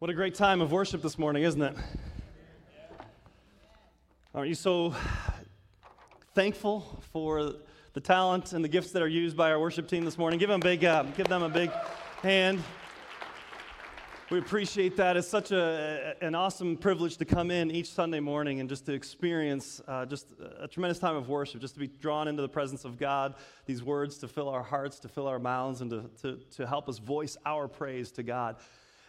What a great time of worship this morning, isn't it? Aren't you so thankful for the talent and the gifts that are used by our worship team this morning? Give them a big, uh, give them a big hand. We appreciate that. It's such a, an awesome privilege to come in each Sunday morning and just to experience uh, just a tremendous time of worship, just to be drawn into the presence of God, these words to fill our hearts, to fill our mouths, and to, to, to help us voice our praise to God.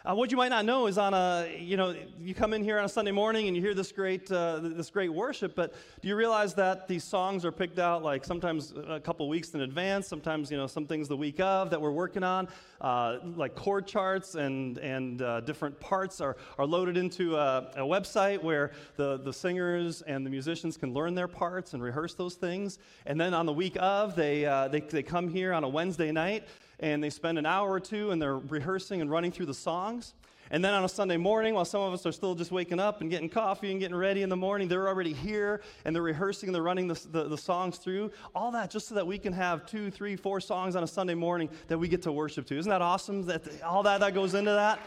Uh, what you might not know is on a, you know, you come in here on a Sunday morning and you hear this great, uh, this great worship, but do you realize that these songs are picked out like sometimes a couple weeks in advance, sometimes, you know, some things the week of that we're working on, uh, like chord charts and, and uh, different parts are, are loaded into a, a, website where the, the singers and the musicians can learn their parts and rehearse those things. And then on the week of, they, uh, they, they come here on a Wednesday night and they spend an hour or two and they're rehearsing and running through the songs. And then on a Sunday morning, while some of us are still just waking up and getting coffee and getting ready in the morning, they're already here and they're rehearsing and they're running the, the, the, songs through. All that just so that we can have two, three, four songs on a Sunday morning that we get to worship to. Isn't that awesome? That all that that goes into that?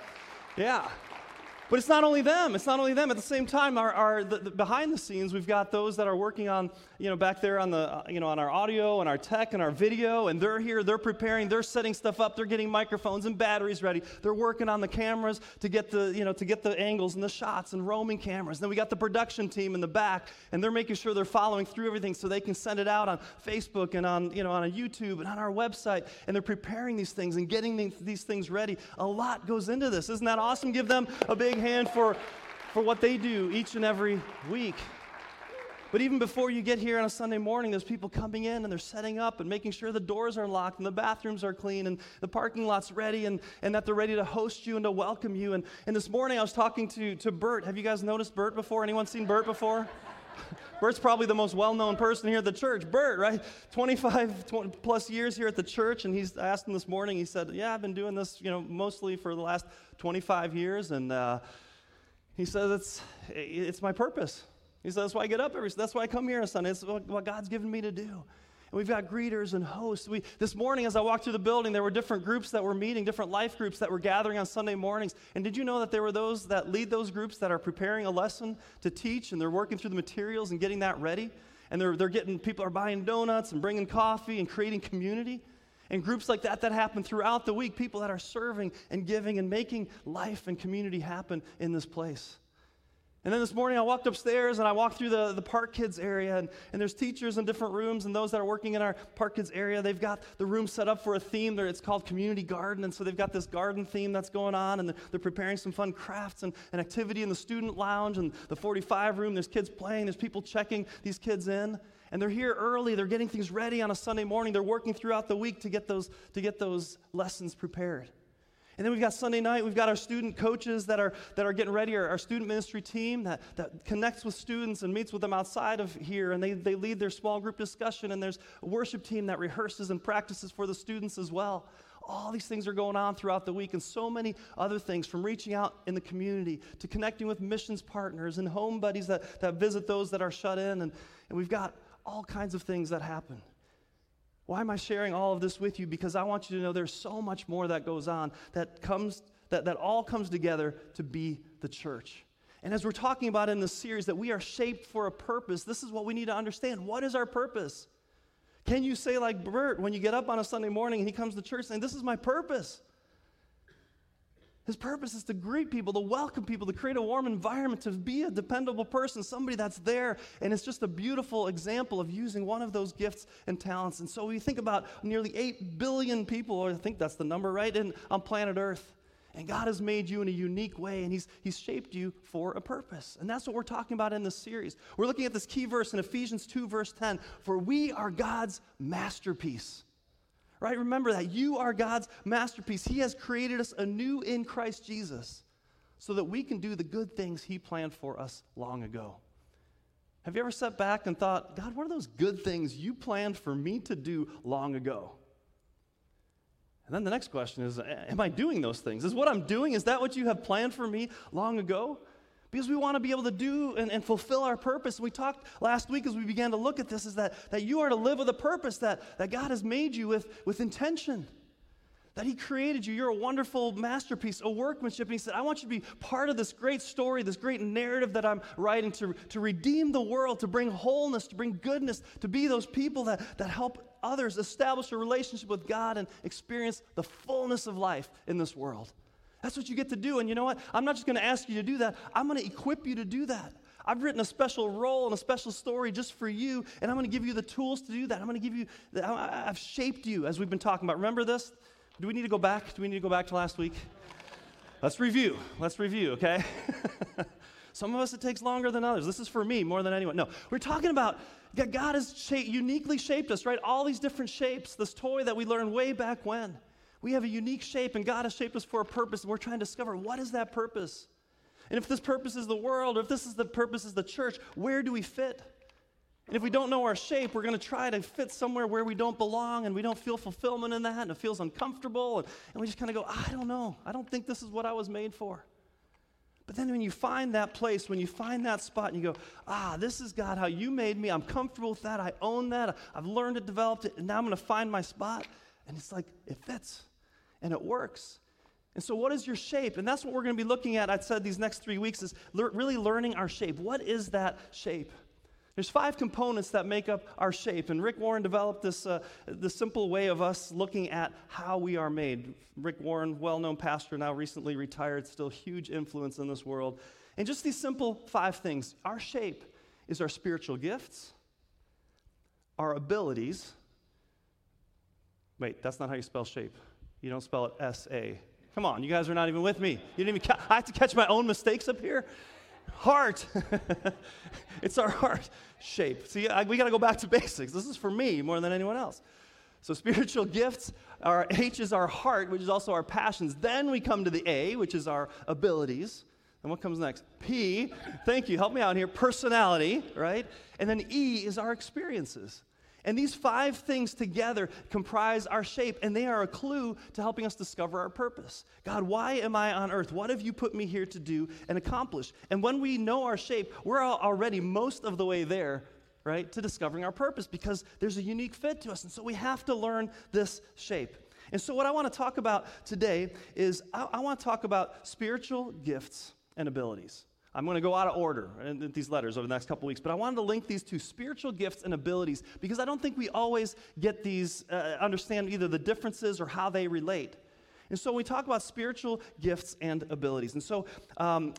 Yeah. But it's not only them. It's not only them. At the same time, our, our the, the behind the scenes, we've got those that are working on, you know, back there on the, uh, you know, on our audio and our tech and our video, and they're here. They're preparing. They're setting stuff up. They're getting microphones and batteries ready. They're working on the cameras to get the, you know, to get the angles and the shots and roaming cameras. And then we got the production team in the back, and they're making sure they're following through everything so they can send it out on Facebook and on, you know, on YouTube and on our website. And they're preparing these things and getting these things ready. A lot goes into this. Isn't that awesome? Give them a big hand for, for what they do each and every week. But even before you get here on a Sunday morning, there's people coming in and they're setting up and making sure the doors are locked and the bathrooms are clean and the parking lot's ready and, and that they're ready to host you and to welcome you. And, and this morning I was talking to, to Bert. Have you guys noticed Bert before? Anyone seen Bert before? Bert's probably the most well known person here at the church. Bert, right? 25 20 plus years here at the church. And he's asked him this morning, he said, Yeah, I've been doing this, you know, mostly for the last 25 years. And, uh, he says, it's, it's my purpose. He says, that's why I get up every, that's why I come here on Sunday. It's what God's given me to do. And we've got greeters and hosts. We, this morning, as I walked through the building, there were different groups that were meeting, different life groups that were gathering on Sunday mornings. And did you know that there were those that lead those groups that are preparing a lesson to teach and they're working through the materials and getting that ready? And they're, they're getting, people are buying donuts and bringing coffee and creating community. And groups like that that happen throughout the week, people that are serving and giving and making life and community happen in this place. And then this morning I walked upstairs and I walked through the, the Park Kids area, and, and there's teachers in different rooms, and those that are working in our Park Kids area, they've got the room set up for a theme there. It's called Community Garden, and so they've got this garden theme that's going on, and they're preparing some fun crafts and, and activity in the student lounge and the 45 room. There's kids playing, there's people checking these kids in. And they're here early, they're getting things ready on a Sunday morning, they're working throughout the week to get those, to get those lessons prepared. And then we've got Sunday night, we've got our student coaches that are, that are getting ready, our, our student ministry team that, that connects with students and meets with them outside of here, and they, they lead their small group discussion, and there's a worship team that rehearses and practices for the students as well. All these things are going on throughout the week, and so many other things from reaching out in the community to connecting with missions partners and home buddies that, that visit those that are shut in, and, and we've got all kinds of things that happen. Why am I sharing all of this with you? Because I want you to know there's so much more that goes on that comes that, that all comes together to be the church. And as we're talking about in this series, that we are shaped for a purpose, this is what we need to understand. What is our purpose? Can you say, like Bert, when you get up on a Sunday morning and he comes to church saying, This is my purpose? His purpose is to greet people, to welcome people, to create a warm environment, to be a dependable person, somebody that's there. And it's just a beautiful example of using one of those gifts and talents. And so we think about nearly 8 billion people, or I think that's the number, right, in, on planet Earth. And God has made you in a unique way, and he's, he's shaped you for a purpose. And that's what we're talking about in this series. We're looking at this key verse in Ephesians 2, verse 10 For we are God's masterpiece right? Remember that you are God's masterpiece. He has created us anew in Christ Jesus so that we can do the good things He planned for us long ago. Have you ever sat back and thought, God, what are those good things you planned for me to do long ago? And then the next question is, am I doing those things? Is what I'm doing, is that what you have planned for me long ago? Because we want to be able to do and, and, fulfill our purpose. We talked last week as we began to look at this is that, that you are to live with a purpose that, that God has made you with, with intention. that He created you. You're a wonderful masterpiece, a workmanship. And He said, I want you to be part of this great story, this great narrative that I'm writing to, to redeem the world, to bring wholeness, to bring goodness, to be those people that, that help others establish a relationship with God and experience the fullness of life in this world. That's what you get to do. And you know what? I'm not just going to ask you to do that, I'm going to equip you to do that. I've written a special role and a special story just for you, and I'm going to give you the tools to do that. I'm going to give you, I've shaped you as we've been talking about. Remember this? Do we need to go back? Do we need to go back to last week? Let's review. Let's review, okay? Some of us it takes longer than others. This is for me more than anyone. No, we're talking about God has shaped, uniquely shaped us, right? All these different shapes. This toy that we learned way back when. We have a unique shape, and God has shaped us for a purpose, and we're trying to discover what is that purpose. And if this purpose is the world, or if this is the purpose is the church, where do we fit? And if we don't know our shape, we're going to try to fit somewhere where we don't belong and we don't feel fulfillment in that and it feels uncomfortable. And, and we just kind of go, I don't know. I don't think this is what I was made for. But then when you find that place, when you find that spot and you go, ah, this is God, how you made me. I'm comfortable with that. I own that. I've learned it, developed it, and now I'm going to find my spot. And it's like, it fits and it works. And so, what is your shape? And that's what we're going to be looking at. I said these next three weeks is le- really learning our shape. What is that shape? There's five components that make up our shape, and Rick Warren developed this, uh, this simple way of us looking at how we are made. Rick Warren, well known pastor, now recently retired, still huge influence in this world. And just these simple five things our shape is our spiritual gifts, our abilities. Wait, that's not how you spell shape. You don't spell it S A. Come on, you guys are not even with me. You didn't even ca- I have to catch my own mistakes up here heart. it's our heart shape. See, I, we got to go back to basics. This is for me more than anyone else. So, spiritual gifts, our H is our heart, which is also our passions. Then we come to the A, which is our abilities. And what comes next? P, thank you, help me out here, personality, right? And then E is our experiences. And these five things together comprise our shape, and they are a clue to helping us discover our purpose. God, why am I on earth? What have you put me here to do and accomplish? And when we know our shape, we're already most of the way there, right, to discovering our purpose because there's a unique fit to us. And so we have to learn this shape. And so, what I want to talk about today is I, I want to talk about spiritual gifts and abilities. I'm going to go out of order in these letters over the next couple weeks, but I wanted to link these to spiritual gifts and abilities because I don't think we always get these, uh, understand either the differences or how they relate. And so we talk about spiritual gifts and abilities. And so um,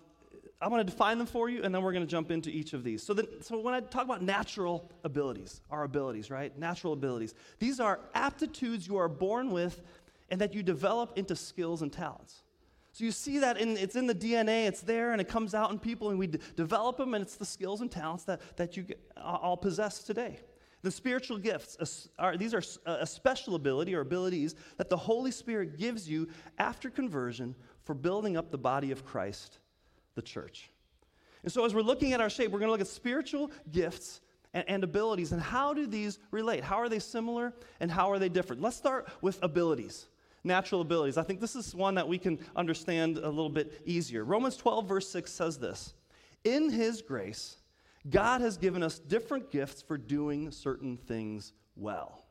I'm going to define them for you, and then we're going to jump into each of these. So, so when I talk about natural abilities, our abilities, right? Natural abilities, these are aptitudes you are born with and that you develop into skills and talents. So you see that in, it's in the DNA, it's there, and it comes out in people, and we d- develop them, and it's the skills and talents that, that you all possess today. The spiritual gifts, are, these are a special ability or abilities that the Holy Spirit gives you after conversion for building up the body of Christ, the church. And so, as we're looking at our shape, we're going to look at spiritual gifts and, and, abilities and how do these relate? How are they similar and how are they different? Let's start with abilities natural abilities. I think this is one that we can understand a little bit easier. Romans 12, verse 6 says this In his grace, God has given us different gifts for doing certain things well.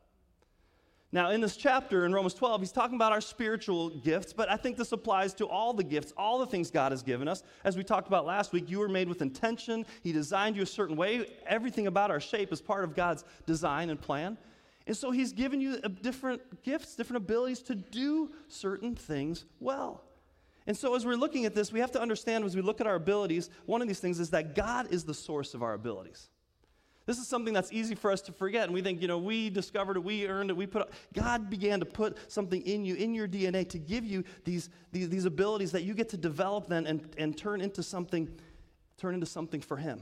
Now, in this chapter in Romans 12, he's talking about our spiritual gifts, but I think this applies to all the gifts, all the things God has given us. As we talked about last week, you were made with intention. He designed you a certain way. Everything about our shape is part of God's design and plan. And so he's given you uh, different gifts, different abilities to do certain things well. And so as we're looking at this, we have to understand as we look at our abilities, one of these things is that God is the source of our abilities. This is something that's easy for us to forget. And we think, you know, we discovered it, we earned it, we put God began to put something in you, in your DNA, to give you these, these, these abilities that you get to develop then and, and turn into something, turn into something for Him.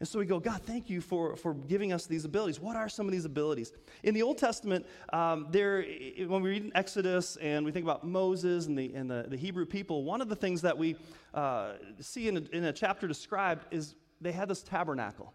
And so we go, God, thank you for, for giving us these abilities. What are some of these abilities? In the Old Testament, um, there, when we read in Exodus and we think about Moses and the, and the, the Hebrew people, one of the things that we uh, see in a, in a chapter described is they had this tabernacle.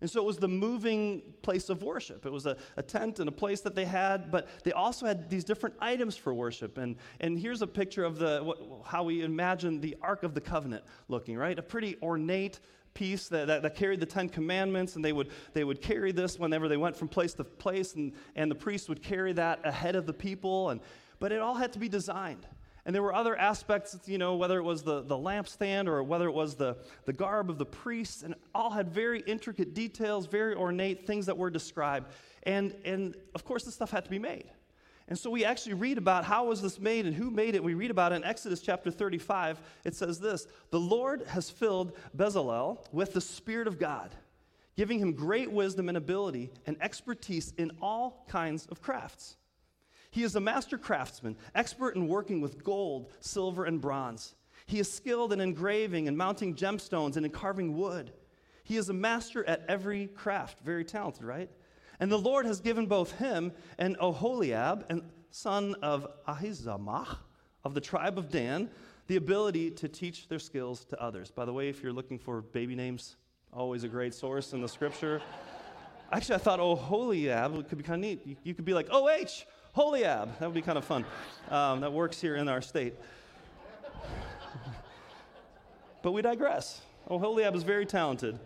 And so it was the moving place of worship. It was a, a, tent and a place that they had, but they also had these different items for worship. And, and here's a picture of the, what, how we imagine the Ark of the Covenant looking, right? A pretty ornate piece that, that, that, carried the Ten Commandments, and they would, they would carry this whenever they went from place to place, and, and the priests would carry that ahead of the people. And, but it all had to be designed. And there were other aspects, you know, whether it was the, the lampstand or whether it was the, the garb of the priests, and all had very intricate details, very ornate things that were described. And, and of course, this stuff had to be made. And so we actually read about how was this made and who made it. We read about it in Exodus chapter 35. It says this The Lord has filled Bezalel with the Spirit of God, giving him great wisdom and ability and expertise in all kinds of crafts. He is a master craftsman, expert in working with gold, silver, and bronze. He is skilled in engraving and mounting gemstones and in carving wood. He is a master at every craft. Very talented, right? And the Lord has given both him and Oholiab, and son of Ahisamach of the tribe of Dan, the ability to teach their skills to others. By the way, if you're looking for baby names, always a great source in the scripture. Actually, I thought Oholiab could be kind of neat. You, you could be like, OH, Holiab. That would be kind of fun. Um, that works here in our state. but we digress. Oholiab is very talented.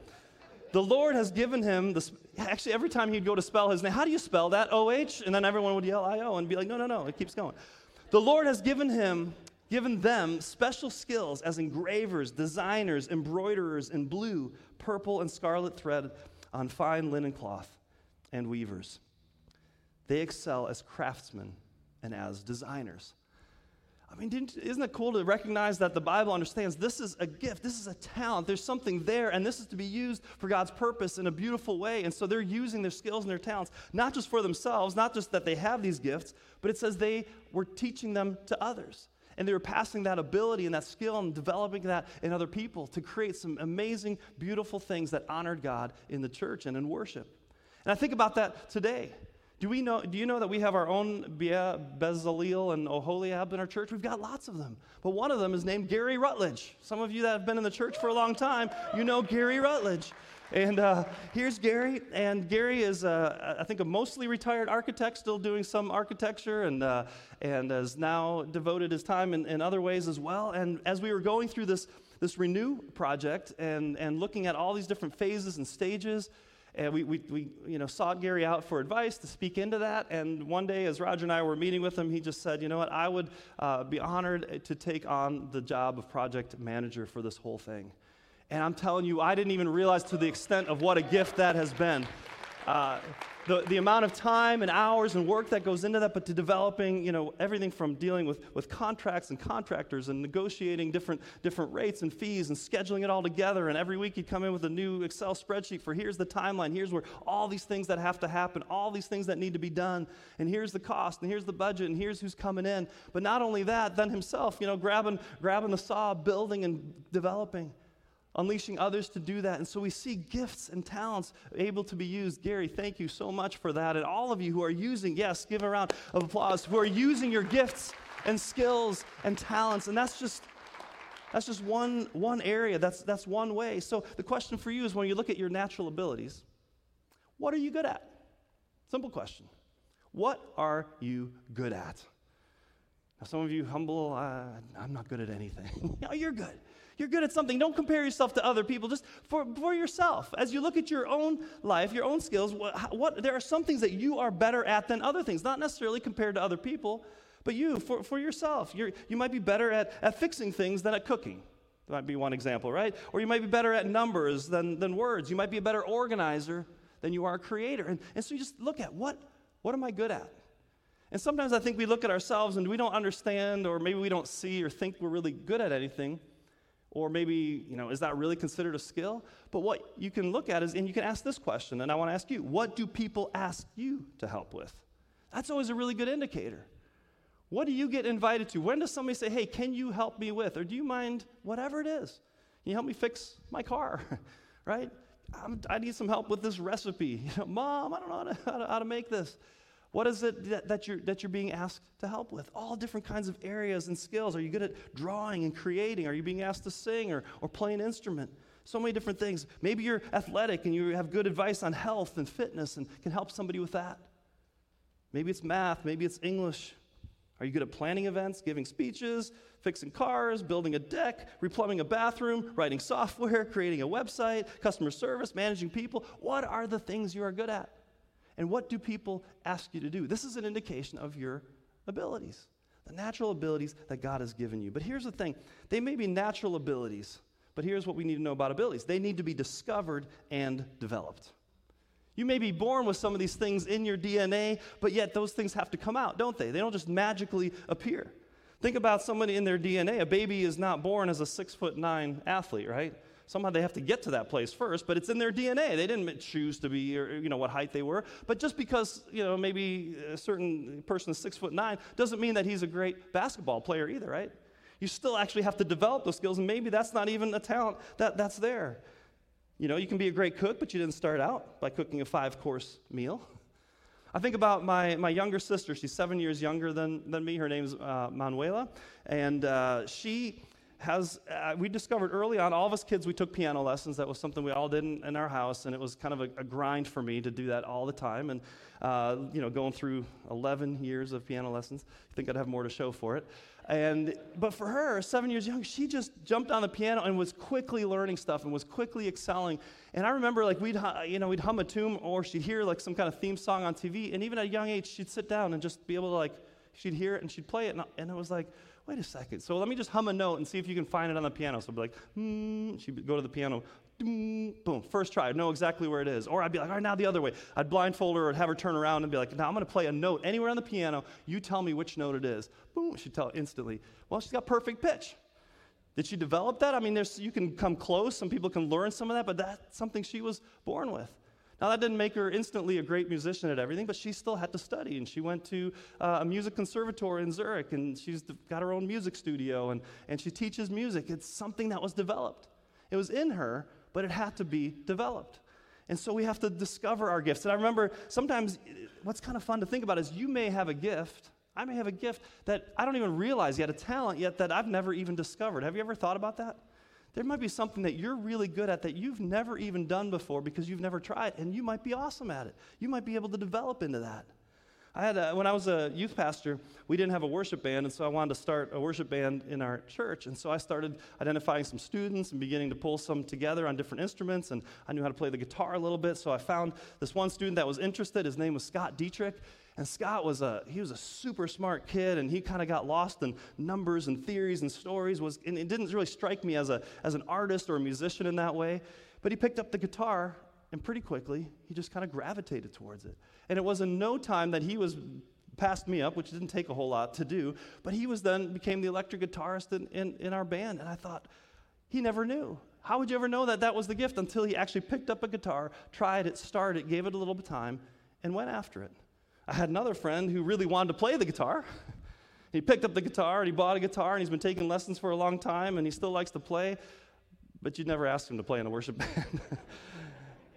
The Lord has given him this. Actually, every time he'd go to spell his name, how do you spell that? O H? And then everyone would yell I O and be like, no, no, no. It keeps going. The Lord has given him, given them special skills as engravers, designers, embroiderers in blue, purple, and scarlet thread on fine linen cloth, and weavers. They excel as craftsmen and as designers. I mean, isn't it cool to recognize that the Bible understands this is a gift, this is a talent, there's something there, and this is to be used for God's purpose in a beautiful way. And so they're using their skills and their talents, not just for themselves, not just that they have these gifts, but it says they were teaching them to others. And they were passing that ability and that skill and developing that in other people to create some amazing, beautiful things that honored God in the church and in worship. And I think about that today. Do, we know, do you know that we have our own Bezalel and Oholiab in our church? We've got lots of them. But one of them is named Gary Rutledge. Some of you that have been in the church for a long time, you know Gary Rutledge. And uh, here's Gary. And Gary is, uh, I think, a mostly retired architect, still doing some architecture, and, uh, and has now devoted his time in, in other ways as well. And as we were going through this, this Renew project and, and looking at all these different phases and stages, and we, we, we you know, sought Gary out for advice to speak into that. And one day, as Roger and I were meeting with him, he just said, You know what? I would uh, be honored to take on the job of project manager for this whole thing. And I'm telling you, I didn't even realize to the extent of what a gift that has been. Uh, the, the amount of time and hours and work that goes into that, but to developing, you know, everything from dealing with, with contracts and contractors and negotiating different, different rates and fees and scheduling it all together. And every week you'd come in with a new Excel spreadsheet for here's the timeline, here's where all these things that have to happen, all these things that need to be done, and here's the cost, and here's the budget, and here's who's coming in. But not only that, then himself, you know, grabbing, grabbing the saw, building and developing unleashing others to do that. And so we see gifts and talents able to be used. Gary, thank you so much for that. And all of you who are using, yes, give a round of applause, who are using your gifts and skills and talents. And that's just that's just one, one area. That's, that's one way. So the question for you is when you look at your natural abilities, what are you good at? Simple question. What are you good at? Now, some of you humble, uh, I'm not good at anything. no, you're good you're good at something. Don't compare yourself to other people, just for, for yourself. As you look at your own life, your own skills, what, what, there are some things that you are better at than other things, not necessarily compared to other people, but you, for, for yourself. You're, you might be better at, at fixing things than at cooking. That might be one example, right? Or you might be better at numbers than, than words. You might be a better organizer than you are a creator. And, and so you just look at what, what am I good at? And sometimes I think we look at ourselves and we don't understand, or maybe we don't see or think we're really good at anything. Or maybe, you know, is that really considered a skill? But what you can look at is, and you can ask this question, and I want to ask you what do people ask you to help with? That's always a really good indicator. What do you get invited to? When does somebody say, hey, can you help me with? Or do you mind whatever it is? Can you help me fix my car? right? I'm, i need some help with this recipe. You know, Mom, I don't know how to, how to, how to make this. What is it that, you're, that you're being asked to help with? All different kinds of areas and skills. Are you good at drawing and creating? Are you being asked to sing or, or play an instrument? So many different things. Maybe you're athletic and you have good advice on health and fitness and can help somebody with that. Maybe it's math, maybe it's English. Are you good at planning events, giving speeches, fixing cars, building a deck, replumbing a bathroom, writing software, creating a website, customer service, managing people? What are the things you are good at? And what do people ask you to do? This is an indication of your abilities. The natural abilities that God has given you. But here's the thing they may be natural abilities, but here's what we need to know about abilities they need to be discovered and developed. You may be born with some of these things in your DNA, but yet those things have to come out, don't they? They don't just magically appear. Think about somebody in their DNA. A baby is not born as a six foot nine athlete, right? Somehow they have to get to that place first, but it's in their DNA. They didn't choose to be, or you know, what height they were. But just because you know maybe a certain person is six foot nine doesn't mean that he's a great basketball player either, right? You still actually have to develop those skills, and maybe that's not even a talent that, that's there. You know, you can be a great cook, but you didn't start out by cooking a five course meal. I think about my, my younger sister. She's seven years younger than, than me. Her name's uh, Manuela. And uh, she has, uh, we discovered early on, all of us kids, we took piano lessons. That was something we all did in, in our house. And it was kind of a, a, grind for me to do that all the time. And, uh, you know, going through 11 years of piano lessons, I think I'd have more to show for it. And, but for her, seven years young, she just jumped on the piano and was quickly learning stuff and was quickly excelling. And I remember like we'd, you know, we'd hum a tune or she'd hear like some kind of theme song on TV. And even at a young age, she'd sit down and just be able to like, she'd hear it and she'd play it. And, and it was like, wait a second. So let me just hum a note and see if you can find it on the piano. So I'd be like, hmm. She'd go to the piano, boom, first try. I'd know exactly where it is. Or I'd be like, all right, now the other way. I'd blindfold her or have her turn around and be like, now I'm going to play a note anywhere on the piano. You tell me which note it is. Boom, she'd tell instantly. Well, she's got perfect pitch. Did she develop that? I mean, there's, you can come close. Some people can learn some of that, but that's something she was born with. Now, that didn't make her instantly a great musician at everything, but she still had to study. And she went to uh, a music conservatory in Zurich, and she's got her own music studio, and, and she teaches music. It's something that was developed. It was in her, but it had to be developed. And so we have to discover our gifts. And I remember sometimes what's kind of fun to think about is you may have a gift. I may have a gift that I don't even realize yet, a talent yet that I've never even discovered. Have you ever thought about that? There might be something that you're really good at that you've never even done before because you've never tried, and you might be awesome at it. You might be able to develop into that. I had a, when I was a youth pastor, we didn't have a worship band, and so I wanted to start a worship band in our church. And so I started identifying some students and beginning to pull some together on different instruments. And I knew how to play the guitar a little bit, so I found this one student that was interested. His name was Scott Dietrich, and Scott was a he was a super smart kid, and he kind of got lost in numbers and theories and stories. Was and it didn't really strike me as a as an artist or a musician in that way. But he picked up the guitar and pretty quickly, he just kind of gravitated towards it. And it was in no time that he was passed me up, which didn't take a whole lot to do, but he was then became the electric guitarist in, in, in our band. And I thought, he never knew. How would you ever know that that was the gift until he actually picked up a guitar, tried it, started it, gave it a little bit of time, and went after it? I had another friend who really wanted to play the guitar. he picked up the guitar and he bought a guitar and he's been taking lessons for a long time and he still likes to play, but you'd never ask him to play in a worship band.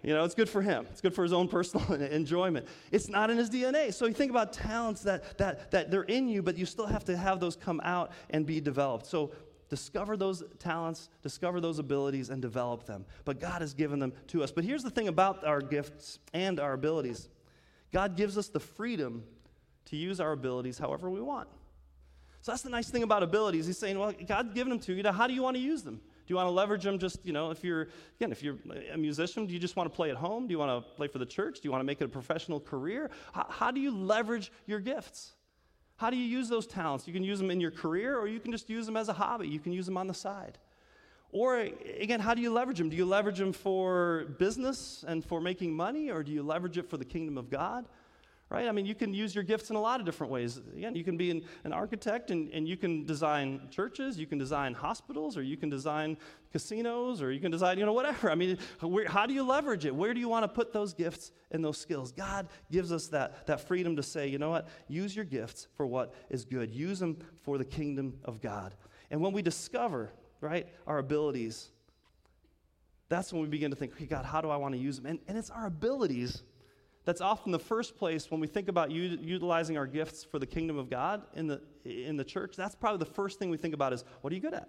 You know, it's good for him. It's good for his own personal enjoyment. It's not in his DNA. So you think about talents that, that, that they're in you, but you still have to have those come out and be developed. So discover those talents, discover those abilities, and develop them. But God has given them to us. But here's the thing about our gifts and our abilities God gives us the freedom to use our abilities however we want. So that's the nice thing about abilities. He's saying, well, God's given them to you. Now, how do you want to use them? Do you want to leverage them just, you know, if you're, again, if you're a musician, do you just want to play at home? Do you want to play for the church? Do you want to make it a professional career? How, how do you leverage your gifts? How do you use those talents? You can use them in your career or you can just use them as a hobby. You can use them on the side. Or again, how do you leverage them? Do you leverage them for business and for making money or do you leverage it for the kingdom of God? right? I mean, you can use your gifts in a lot of different ways. Again, you can be an, an architect and, and you can design churches, you can design hospitals, or you can design casinos, or you can design, you know, whatever. I mean, where, how do you leverage it? Where do you want to put those gifts and those skills? God gives us that, that freedom to say, you know what? Use your gifts for what is good, use them for the kingdom of God. And when we discover, right, our abilities, that's when we begin to think, okay, God, how do I want to use them? And, and it's our abilities that's often the first place when we think about u- utilizing our gifts for the kingdom of God in the, in the church. That's probably the first thing we think about is what are you good at?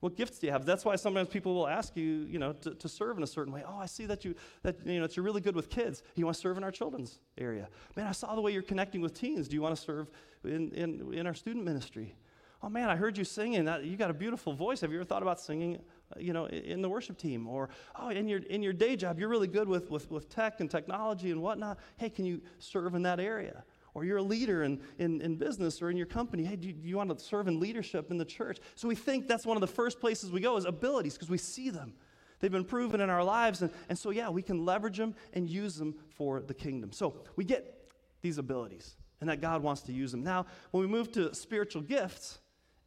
What gifts do you have? That's why sometimes people will ask you, you know, to, to serve in a certain way. Oh, I see that you that you know that you're really good with kids. You want to serve in our children's area. Man, I saw the way you're connecting with teens. Do you want to serve in, in, in our student ministry? Oh man, I heard you singing. You got a beautiful voice. Have you ever thought about singing uh, you know, in the worship team, or oh, in your in your day job, you're really good with, with, with tech and technology and whatnot. Hey, can you serve in that area? Or you're a leader in, in, in business or in your company. Hey, do you, do you want to serve in leadership in the church? So we think that's one of the first places we go is abilities because we see them. They've been proven in our lives. And, and so, yeah, we can leverage them and use them for the kingdom. So we get these abilities and that God wants to use them. Now, when we move to spiritual gifts,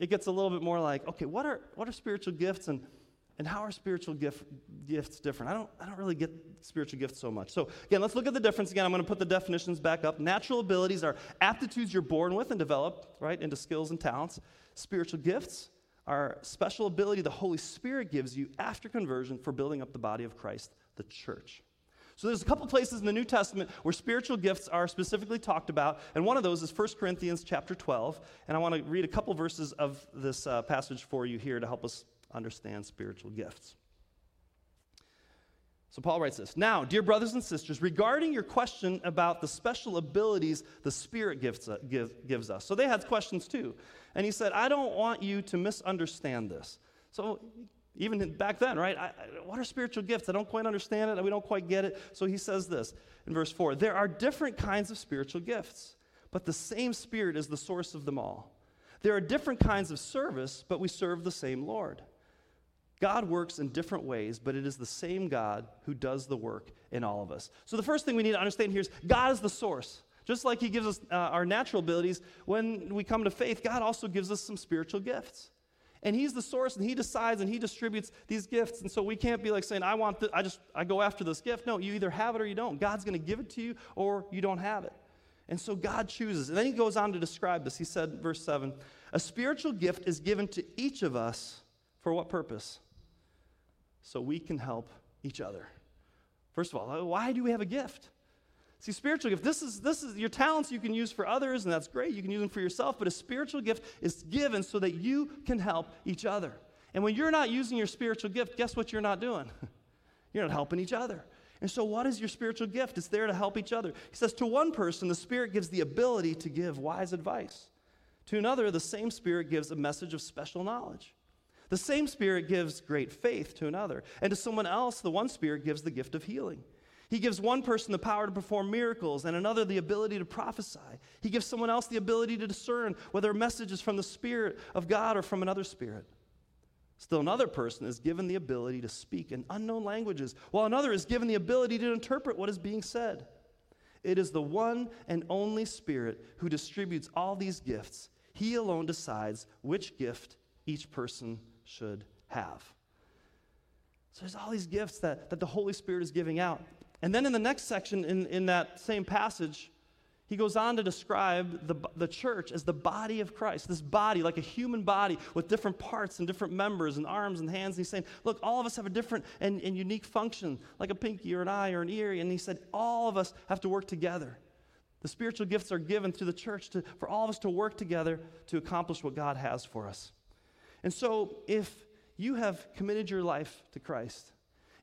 it gets a little bit more like, okay, what are, what are spiritual gifts and, and how are spiritual gift, gifts different? I don't, I don't really get spiritual gifts so much. So, again, let's look at the difference again. I'm going to put the definitions back up. Natural abilities are aptitudes you're born with and develop, right, into skills and talents. Spiritual gifts are special ability the Holy Spirit gives you after conversion for building up the body of Christ, the church. So there's a couple places in the New Testament where spiritual gifts are specifically talked about, and one of those is 1 Corinthians chapter 12, and I want to read a couple verses of this uh, passage for you here to help us understand spiritual gifts. So Paul writes this Now, dear brothers and sisters, regarding your question about the special abilities the Spirit gives, uh, give, gives us. So they had questions too. And he said, I don't want you to misunderstand this. So even back then, right? I, what are spiritual gifts? I don't quite understand it. We don't quite get it. So he says this in verse 4 There are different kinds of spiritual gifts, but the same Spirit is the source of them all. There are different kinds of service, but we serve the same Lord. God works in different ways, but it is the same God who does the work in all of us. So the first thing we need to understand here is God is the source. Just like He gives us uh, our natural abilities, when we come to faith, God also gives us some spiritual gifts. And he's the source and he decides and he distributes these gifts. And so we can't be like saying, I want this, I just I go after this gift. No, you either have it or you don't. God's gonna give it to you or you don't have it. And so God chooses. And then he goes on to describe this. He said, verse 7, a spiritual gift is given to each of us for what purpose? So we can help each other. First of all, why do we have a gift? See, spiritual gift, this is, this is your talents you can use for others, and that's great. You can use them for yourself, but a spiritual gift is given so that you can help each other. And when you're not using your spiritual gift, guess what you're not doing? you're not helping each other. And so, what is your spiritual gift? It's there to help each other. He says, To one person, the Spirit gives the ability to give wise advice. To another, the same Spirit gives a message of special knowledge. The same Spirit gives great faith to another. And to someone else, the one Spirit gives the gift of healing. He gives one person the power to perform miracles and another the ability to prophesy. He gives someone else the ability to discern whether a message is from the Spirit of God or from another spirit. Still, another person is given the ability to speak in unknown languages, while another is given the ability to interpret what is being said. It is the one and only Spirit who distributes all these gifts. He alone decides which gift each person should have. So there's all these gifts that, that the Holy Spirit is giving out. And then in the next section in, in that same passage, he goes on to describe the, the church as the body of Christ, this body, like a human body with different parts and different members and arms and hands. And he's saying, Look, all of us have a different and, and unique function, like a pinky or an eye or an ear. And he said, All of us have to work together. The spiritual gifts are given to the church to, for all of us to work together to accomplish what God has for us. And so, if you have committed your life to Christ,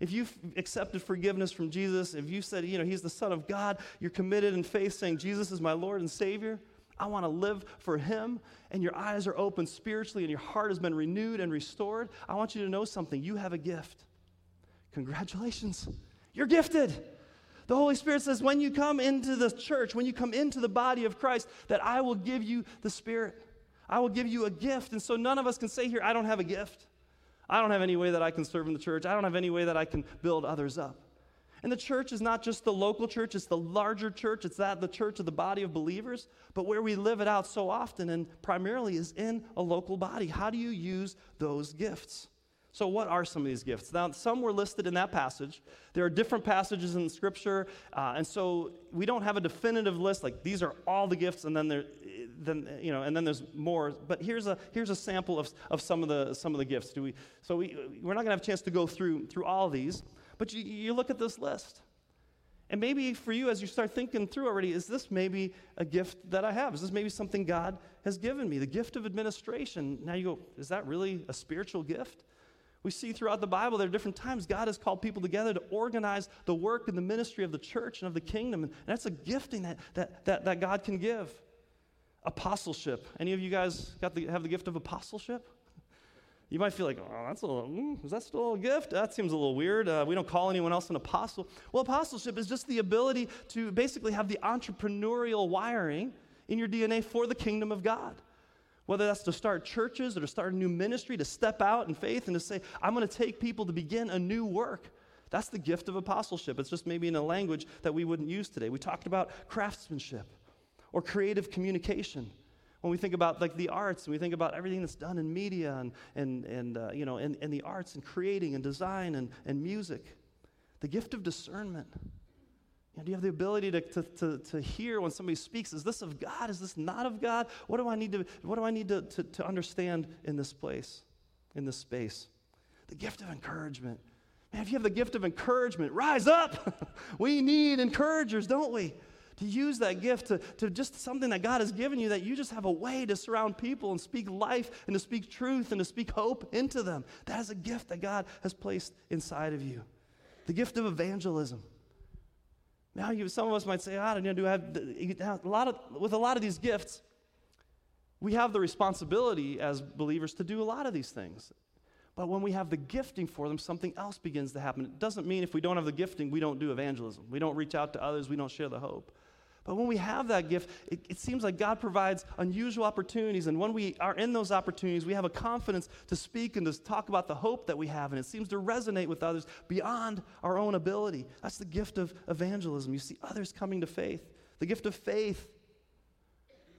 if you've accepted forgiveness from Jesus, if you said, you know, He's the Son of God, you're committed in faith saying, Jesus is my Lord and Savior, I want to live for Him, and your eyes are open spiritually and your heart has been renewed and restored, I want you to know something. You have a gift. Congratulations. You're gifted. The Holy Spirit says, when you come into the church, when you come into the body of Christ, that I will give you the Spirit. I will give you a gift. And so none of us can say here, I don't have a gift. I don't have any way that I can serve in the church. I don't have any way that I can build others up. And the church is not just the local church, it's the larger church. It's that the church of the body of believers. But where we live it out so often and primarily is in a local body. How do you use those gifts? So, what are some of these gifts? Now, some were listed in that passage. There are different passages in Scripture, uh, and so we don't have a definitive list like these are all the gifts, and then there, then you know, and then there's more. But here's a here's a sample of, of some of the some of the gifts. Do we? So we we're not going to have a chance to go through through all these, but you, you look at this list, and maybe for you, as you start thinking through already, is this maybe a gift that I have? Is this maybe something God has given me? The gift of administration. Now you go, is that really a spiritual gift? We see throughout the Bible there are different times God has called people together to organize the work and the ministry of the church and of the kingdom. And that's a gifting that, that, that, that God can give. Apostleship. Any of you guys got the, have the gift of apostleship? You might feel like, oh, that's a little, mm, is that still a gift? That seems a little weird. Uh, we don't call anyone else an apostle. Well, apostleship is just the ability to basically have the entrepreneurial wiring in your DNA for the kingdom of God. Whether that's to start churches or to start a new ministry, to step out in faith and to say, I'm going to take people to begin a new work. That's the gift of apostleship. It's just maybe in a language that we wouldn't use today. We talked about craftsmanship or creative communication. When we think about like the arts and we think about everything that's done in media and, and, and uh, you know, and, and the arts and creating and design and, and music, the gift of discernment. Know, do you have the ability to, to, to, to, hear when somebody speaks? Is this of God? Is this not of God? What do I need to, what do I need to, to, to understand in this place, in this space? The gift of encouragement. Man, if you have the gift of encouragement, rise up. we need encouragers, don't we? To use that gift to, to just something that God has given you that you just have a way to surround people and speak life and to speak truth and to speak hope into them. That is a gift that God has placed inside of you. The gift of evangelism. Now, you, some of us might say, I don't know, do I have a lot of, with a lot of these gifts, we have the responsibility as believers to do a lot of these things. But when we have the gifting for them, something else begins to happen. It doesn't mean if we don't have the gifting, we don't do evangelism. We don't reach out to others, we don't share the hope. But when we have that gift, it, it, seems like God provides unusual opportunities. And when we are in those opportunities, we have a confidence to speak and to talk about the hope that we have. And it seems to resonate with others beyond our own ability. That's the gift of evangelism. You see others coming to faith. The gift of faith.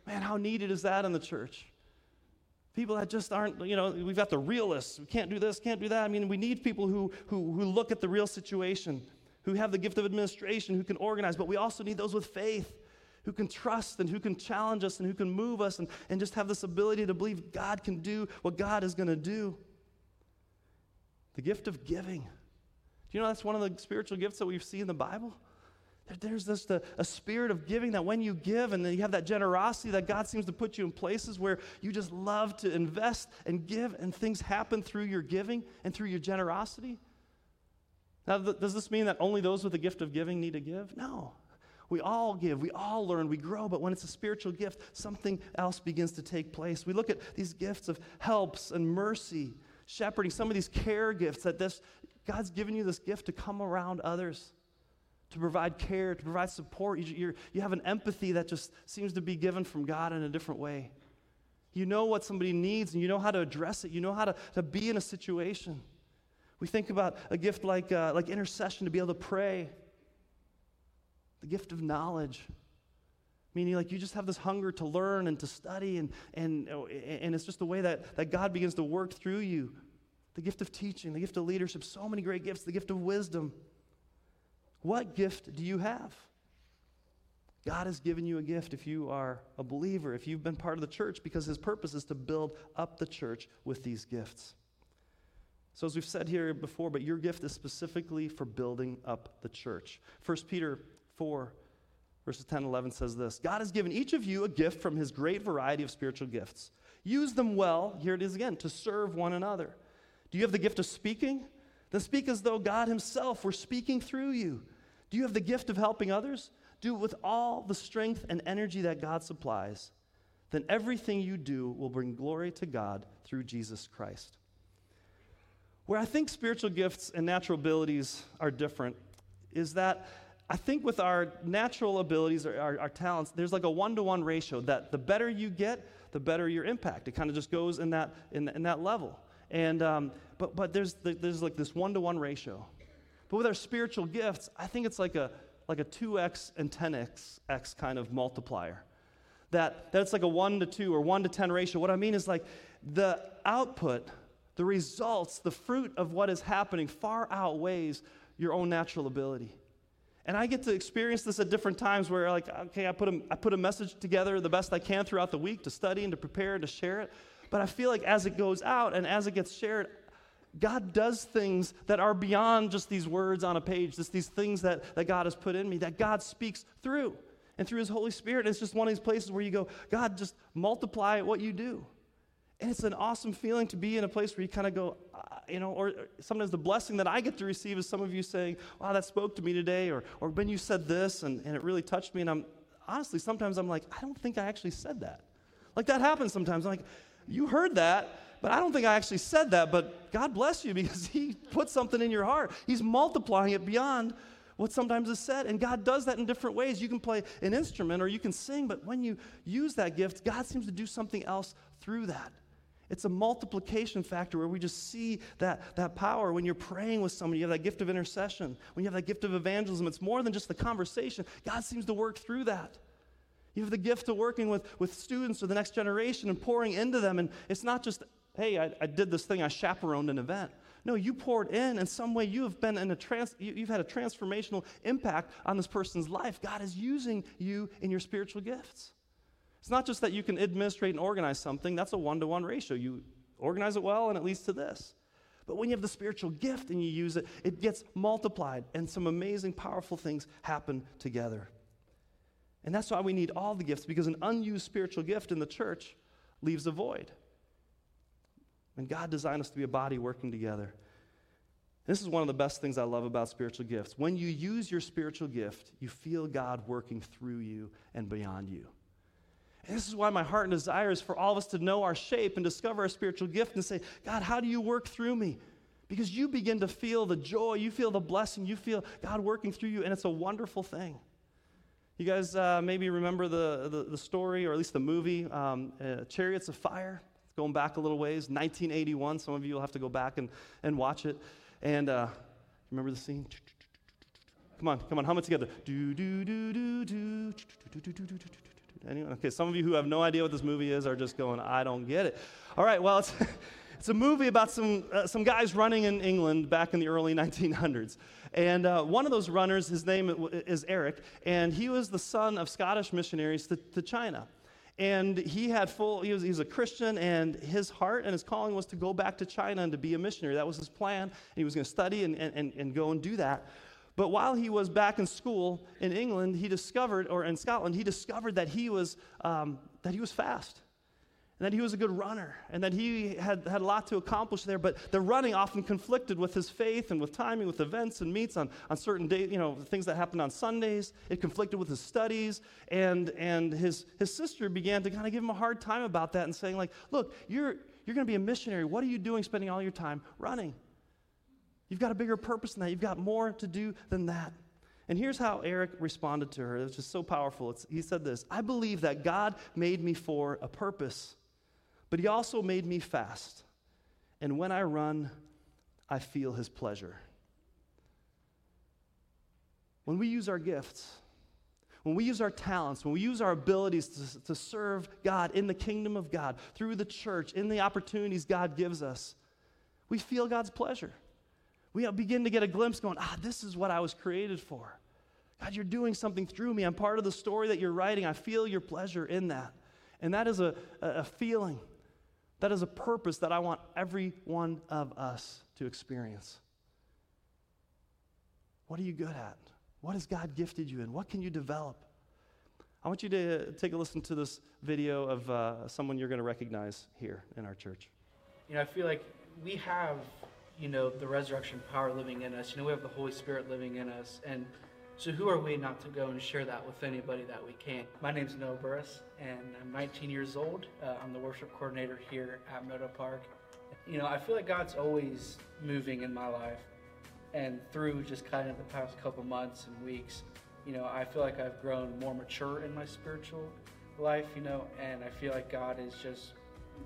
Man, how needed is that in the church? People that just aren't, you know, we've got the realists. We can't do this, can't do that. I mean, we need people who, who, who look at the real situation, who have the gift of administration, who can organize, but we also need those with faith, who can trust and who can challenge us and who can move us and, and just have this ability to believe God can do what God is going to do. The gift of giving. Do you know that's one of the spiritual gifts that we see in the Bible? There's just a, a, spirit of giving that when you give and then you have that generosity that God seems to put you in places where you just love to invest and give and things happen through your giving and through your generosity. Now, th- does this mean that only those with the gift of giving need to give? No. We all give, we all learn, we grow, but when it's a spiritual gift, something else begins to take place. We look at these gifts of helps and mercy, shepherding, some of these care gifts that this God's given you this gift to come around others to provide care, to provide support. You, you have an empathy that just seems to be given from God in a different way. You know what somebody needs and you know how to address it. You know how to, to be in a situation. We think about a gift like, uh, like intercession to be able to pray, the gift of knowledge. Meaning, like, you just have this hunger to learn and to study, and, and, and it's just the way that, that God begins to work through you. The gift of teaching, the gift of leadership, so many great gifts, the gift of wisdom. What gift do you have? God has given you a gift if you are a believer, if you've been part of the church, because his purpose is to build up the church with these gifts. So, as we've said here before, but your gift is specifically for building up the church. 1 Peter 4, verses 10 and 11 says this God has given each of you a gift from his great variety of spiritual gifts. Use them well, here it is again, to serve one another. Do you have the gift of speaking? Then speak as though God Himself were speaking through you. Do you have the gift of helping others? Do it with all the strength and energy that God supplies. Then everything you do will bring glory to God through Jesus Christ. Where I think spiritual gifts and natural abilities are different is that I think with our natural abilities, or our, our talents, there's like a one to one ratio that the better you get, the better your impact. It kind of just goes in that, in, in that level. And, um, but, but there's, there's like this one to one ratio. But with our spiritual gifts, I think it's like a, like a 2x and 10x x kind of multiplier. That, that it's like a 1 to 2 or 1 to 10 ratio. What I mean is like the output, the results, the fruit of what is happening far outweighs your own natural ability. And I get to experience this at different times where, like, okay, I put, a, I put a message together the best I can throughout the week to study and to prepare and to share it. But I feel like as it goes out and as it gets shared, God does things that are beyond just these words on a page, just these things that, that God has put in me, that God speaks through and through His Holy Spirit. And it's just one of these places where you go, God, just multiply what you do. And it's an awesome feeling to be in a place where you kind of go, you know, or sometimes the blessing that I get to receive is some of you saying, wow, that spoke to me today, or, or when you said this and, and it really touched me. And I'm honestly, sometimes I'm like, I don't think I actually said that. Like that happens sometimes. I'm like, you heard that, but I don't think I actually said that, but God bless you because He put something in your heart. He's multiplying it beyond what sometimes is said. And God does that in different ways. You can play an instrument or you can sing, but when you use that gift, God seems to do something else through that. It's a multiplication factor where we just see that, that power. When you're praying with someone, you have that gift of intercession. When you have that gift of evangelism, it's more than just the conversation. God seems to work through that. You have the gift of working with, with students or the next generation and pouring into them. And it's not just, hey, I, I did this thing, I chaperoned an event. No, you poured in in some way. You have been in a trans, you, you've had a transformational impact on this person's life. God is using you in your spiritual gifts. It's not just that you can administrate and organize something, that's a one to one ratio. You organize it well, and it leads to this. But when you have the spiritual gift and you use it, it gets multiplied, and some amazing, powerful things happen together. And that's why we need all the gifts, because an unused spiritual gift in the church leaves a void. And God designed us to be a body working together. This is one of the best things I love about spiritual gifts. When you use your spiritual gift, you feel God working through you and beyond you. This is why my heart and desire is for all of us to know our shape and discover our spiritual gift and say, God, how do you work through me? Because you begin to feel the joy, you feel the blessing, you feel God working through you, and it's a wonderful thing. You guys uh, maybe remember the, the, the, story, or at least the movie, um, uh, Chariots of Fire? It's going back a little ways, 1981. Some of you will have to go back and, and watch it. And uh, remember the scene? Come on, come on, hum it together. Do, do, do, do, do, Anyone? Okay, some of you who have no idea what this movie is are just going, I don't get it. All right, well, it's, it's a movie about some, uh, some guys running in England back in the early 1900s. And uh, one of those runners, his name is Eric, and he was the son of Scottish missionaries to, to China. And he had full, he was, he was a Christian, and his heart and his calling was to go back to China and to be a missionary. That was his plan. And He was going to study and, and, and go and do that. But while he was back in school in England, he discovered, or in Scotland, he discovered that he was, um, that he was fast and that he was a good runner and that he had, had a lot to accomplish there but the running often conflicted with his faith and with timing with events and meets on, on certain days you know things that happened on sundays. It conflicted with his studies and and his, his sister began to kind of give him a hard time about that and saying like look you're you're going to be a missionary. What are you doing spending all your time running You've got a bigger purpose than that. You've got more to do than that. And here's how Eric responded to her. It was just so powerful. It's, he said this I believe that God made me for a purpose, but He also made me fast. And when I run, I feel His pleasure. When we use our gifts, when we use our talents, when we use our abilities to, to serve God in the kingdom of God, through the church, in the opportunities God gives us, we feel God's pleasure. We begin to get a glimpse going, ah, this is what I was created for. God, you're doing something through me. I'm part of the story that you're writing. I feel your pleasure in that. And that is a, a feeling, that is a purpose that I want every one of us to experience. What are you good at? What has God gifted you in? What can you develop? I want you to take a listen to this video of uh, someone you're going to recognize here in our church. You know, I feel like we have you know, the resurrection power living in us. You know, we have the Holy Spirit living in us. And so who are we not to go and share that with anybody that we can? My name's Noah Burris, and I'm 19 years old. Uh, I'm the worship coordinator here at Meadow Park. You know, I feel like God's always moving in my life. And through just kind of the past couple months and weeks, you know, I feel like I've grown more mature in my spiritual life, you know, and I feel like God is just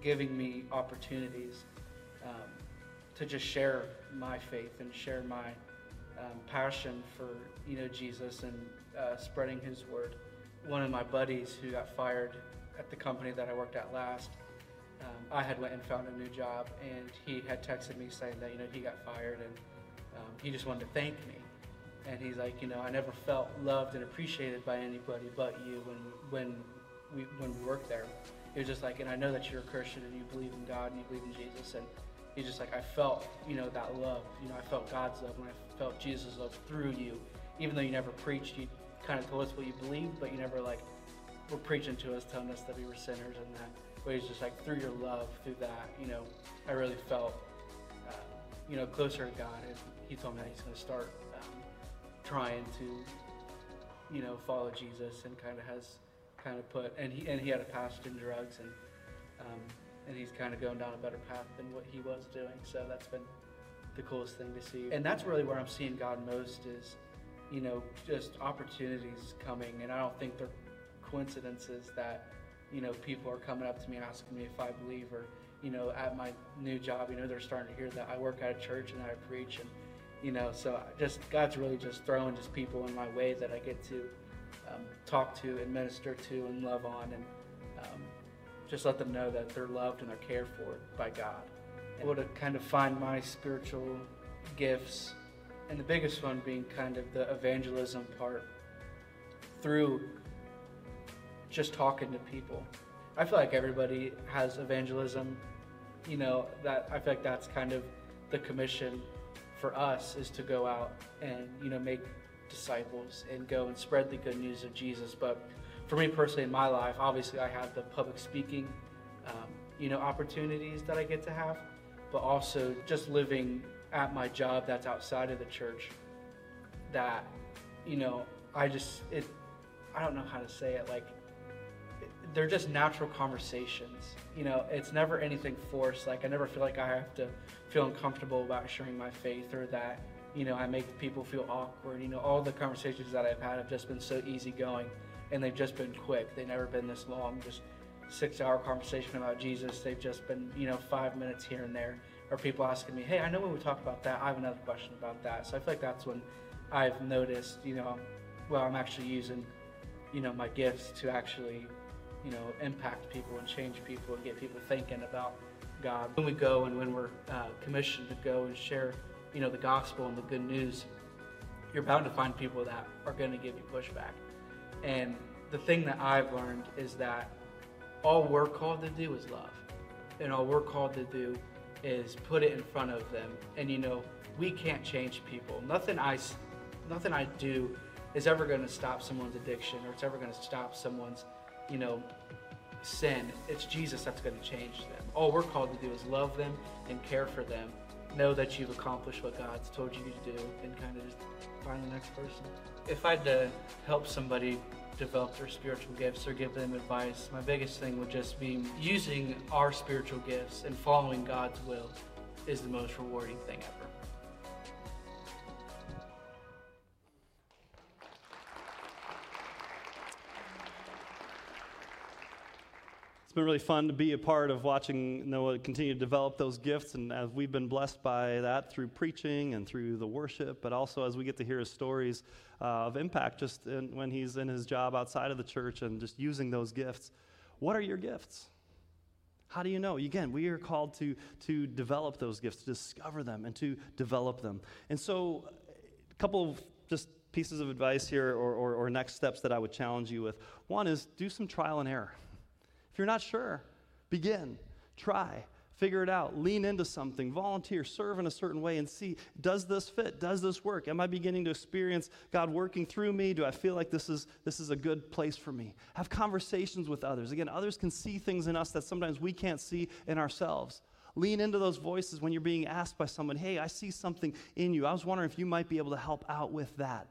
giving me opportunities um, to just share my faith and share my um, passion for you know Jesus and uh, spreading His word. One of my buddies who got fired at the company that I worked at last, um, I had went and found a new job, and he had texted me saying that you know he got fired and um, he just wanted to thank me. And he's like, you know, I never felt loved and appreciated by anybody but you when when we when we worked there. It was just like, and I know that you're a Christian and you believe in God and you believe in Jesus, and He's just like I felt, you know, that love. You know, I felt God's love when I felt Jesus' love through you. Even though you never preached, you kind of told us what you believed, but you never like were preaching to us, telling us that we were sinners and that. But he's just like through your love, through that, you know, I really felt, uh, you know, closer to God. And he told me that he's going to start um, trying to, you know, follow Jesus and kind of has kind of put and he and he had a past in drugs and um, and he's kind of going down a better path than what he was doing. So that's been the coolest thing to see. And that's really where I'm seeing God most is, you know, just opportunities coming. And I don't think they're coincidences that, you know, people are coming up to me asking me if I believe or, you know, at my new job, you know, they're starting to hear that I work at a church and I preach and, you know, so just God's really just throwing just people in my way that I get to um, talk to and minister to and love on and just let them know that they're loved and they're cared for by God able to kind of find my spiritual gifts, and the biggest one being kind of the evangelism part through just talking to people. I feel like everybody has evangelism. You know, that I feel like that's kind of the commission for us is to go out and, you know, make disciples and go and spread the good news of Jesus. But for me personally in my life, obviously I have the public speaking, um, you know, opportunities that I get to have but also just living at my job that's outside of the church that you know i just it i don't know how to say it like they're just natural conversations. You know it's never anything forced. Like i never feel like i have to feel uncomfortable about sharing my faith or that you know i make people feel awkward. You know all the conversations that i've had have just been so easygoing and they've just been quick they've never been this long just six hour conversation about Jesus. They've just been, you know, five minutes here and there. Or people asking me, hey, I know when we talk about that, I have another question about that. So I feel like that's when I've noticed, you know, well, I'm actually using, you know, my gifts to actually, you know, impact people and change people and get people thinking about God. When we go and when we're uh, commissioned to go and share, you know, the gospel and the good news, you're bound to find people that are going to give you pushback. And the thing that I've learned is that all we're called to do is love. And all we're called to do is put it in front of them. And you know, we can't change people. Nothing I, nothing I do is ever going to stop someone's addiction or it's ever going to stop someone's, you know, sin. It's Jesus that's going to change them. All we're called to do is love them and care for them. Know that you've accomplished what God's told you to do and kind of just find the next person. If I had to help somebody develop their spiritual gifts or give them advice, my biggest thing would just be using our spiritual gifts and following God's will is the most rewarding thing ever. It's been really fun to be a part of watching Noah continue to develop those gifts, and as we've been blessed by that through preaching and through the worship, but also as we get to hear his stories uh, of impact just in, when he's in his job outside of the church and just using those gifts. What are your gifts? How do you know? Again, we are called to, to develop those gifts, to discover them, and to develop them. And so, a couple of just pieces of advice here or, or, or next steps that I would challenge you with. One is do some trial and error. If you're not sure, begin, try, figure it out, lean into something, volunteer, serve in a certain way, and see does this fit? Does this work? Am I beginning to experience God working through me? Do I feel like this is, this is a good place for me? Have conversations with others. Again, others can see things in us that sometimes we can't see in ourselves. Lean into those voices when you're being asked by someone, hey, I see something in you. I was wondering if you might be able to help out with that.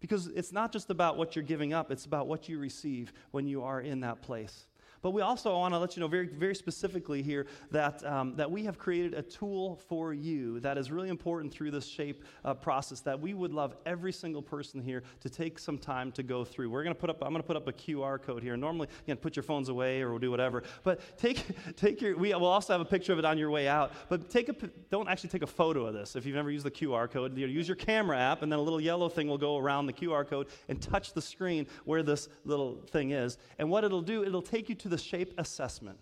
Because it's not just about what you're giving up, it's about what you receive when you are in that place. But we also want to let you know very, very specifically here that, um, that we have created a tool for you that is really important through this shape uh, process that we would love every single person here to take some time to go through. We're going to put up, I'm going to put up a QR code here. Normally, you can put your phones away or we'll do whatever. But take, take your, we will also have a picture of it on your way out. But take a, don't actually take a photo of this if you've never used the QR code. You use your camera app, and then a little yellow thing will go around the QR code and touch the screen where this little thing is. And what it'll do, it'll take you to the shape assessment.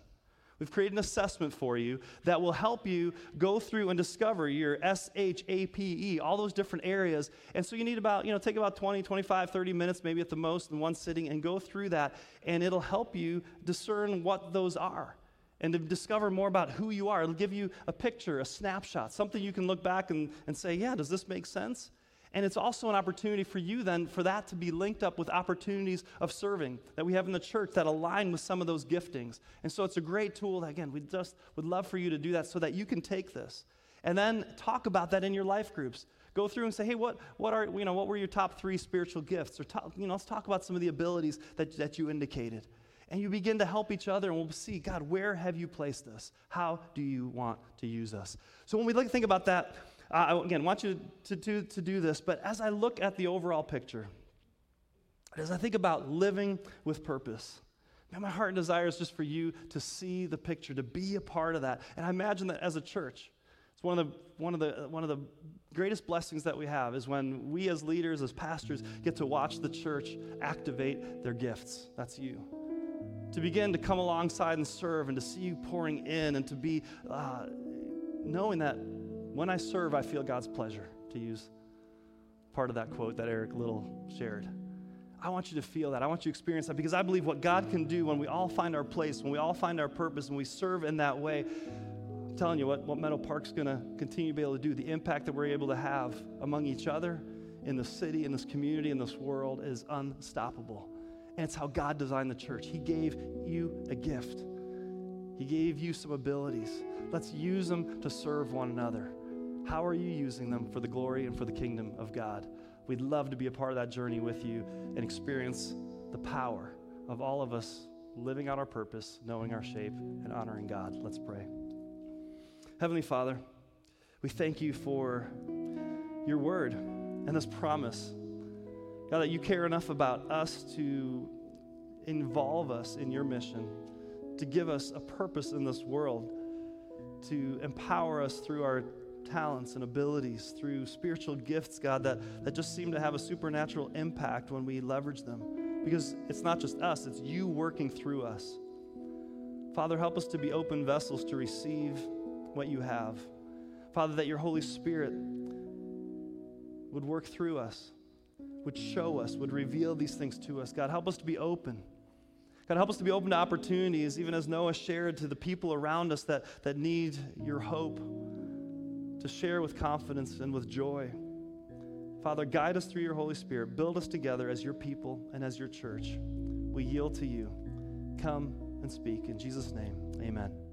We've created an assessment for you that will help you go through and discover your S, H, A, P, E, all those different areas. And so you need about, you know, take about 20, 25, 30 minutes, maybe at the most, in one sitting, and go through that. And it'll help you discern what those are and to discover more about who you are. It'll give you a picture, a snapshot, something you can look back and, and say, yeah, does this make sense? And it's also an opportunity for you then for that to be linked up with opportunities of serving that we have in the church that align with some of those giftings. And so it's a great tool that, again, we just would love for you to do that so that you can take this and then talk about that in your life groups. Go through and say, hey, what, what, are, you know, what were your top three spiritual gifts? Or, top, you know, let's talk about some of the abilities that, that you indicated. and you begin to help each other, and we'll see, God, where have you placed us? How do you want to use us? So when we think about that, uh, again, I want you to do, to do this, but as I look at the overall picture, as I think about living with purpose, man, my heart and desire is just for you to see the picture, to be a part of that. And I imagine that as a church, it's one of the, one of the, one of the greatest blessings that we have is when we as leaders, as pastors, get to watch the church activate their gifts. That's you to begin to come alongside and serve and to see you pouring in and to be uh, knowing that when I serve, I feel God's pleasure, to use part of that quote that Eric Liddell shared. I want you to feel that. I want you to experience that because I believe what God can do when we all find our place, when we all find our purpose, when we serve in that way. I'm telling you what, what Meadow Park's going to continue to be able to do, the impact that we're able to have among each other in the city, in this community, in this world is unstoppable. And it's how God designed the church. He gave you a gift, He gave you some abilities. Let's use them to serve one another. How are you using them for the glory and for the kingdom of God? We'd love to be a part of that journey with you and experience the power of all of us living out our purpose, knowing our shape, and honoring God. Let's pray. Heavenly Father, we thank you for your word and this promise God, that you care enough about us to involve us in your mission, to give us a purpose in this world, to empower us through our talents and abilities, through spiritual gifts, God, that, that just seem to have a supernatural impact when we leverage them. Because it's not just us, it's you working through us. Father, help us to be open vessels to receive what you have. Father, that your Holy Spirit would work through us would show us, would reveal these things to us. God, help us to be open. God, help us to be open to opportunities, even as Noah shared to the people around us that, that need your hope, to share with confidence and with joy. Father, guide us through your Holy Spirit. Build us together as your people and as your church. We yield to you. Come and speak. In Jesus' name, amen.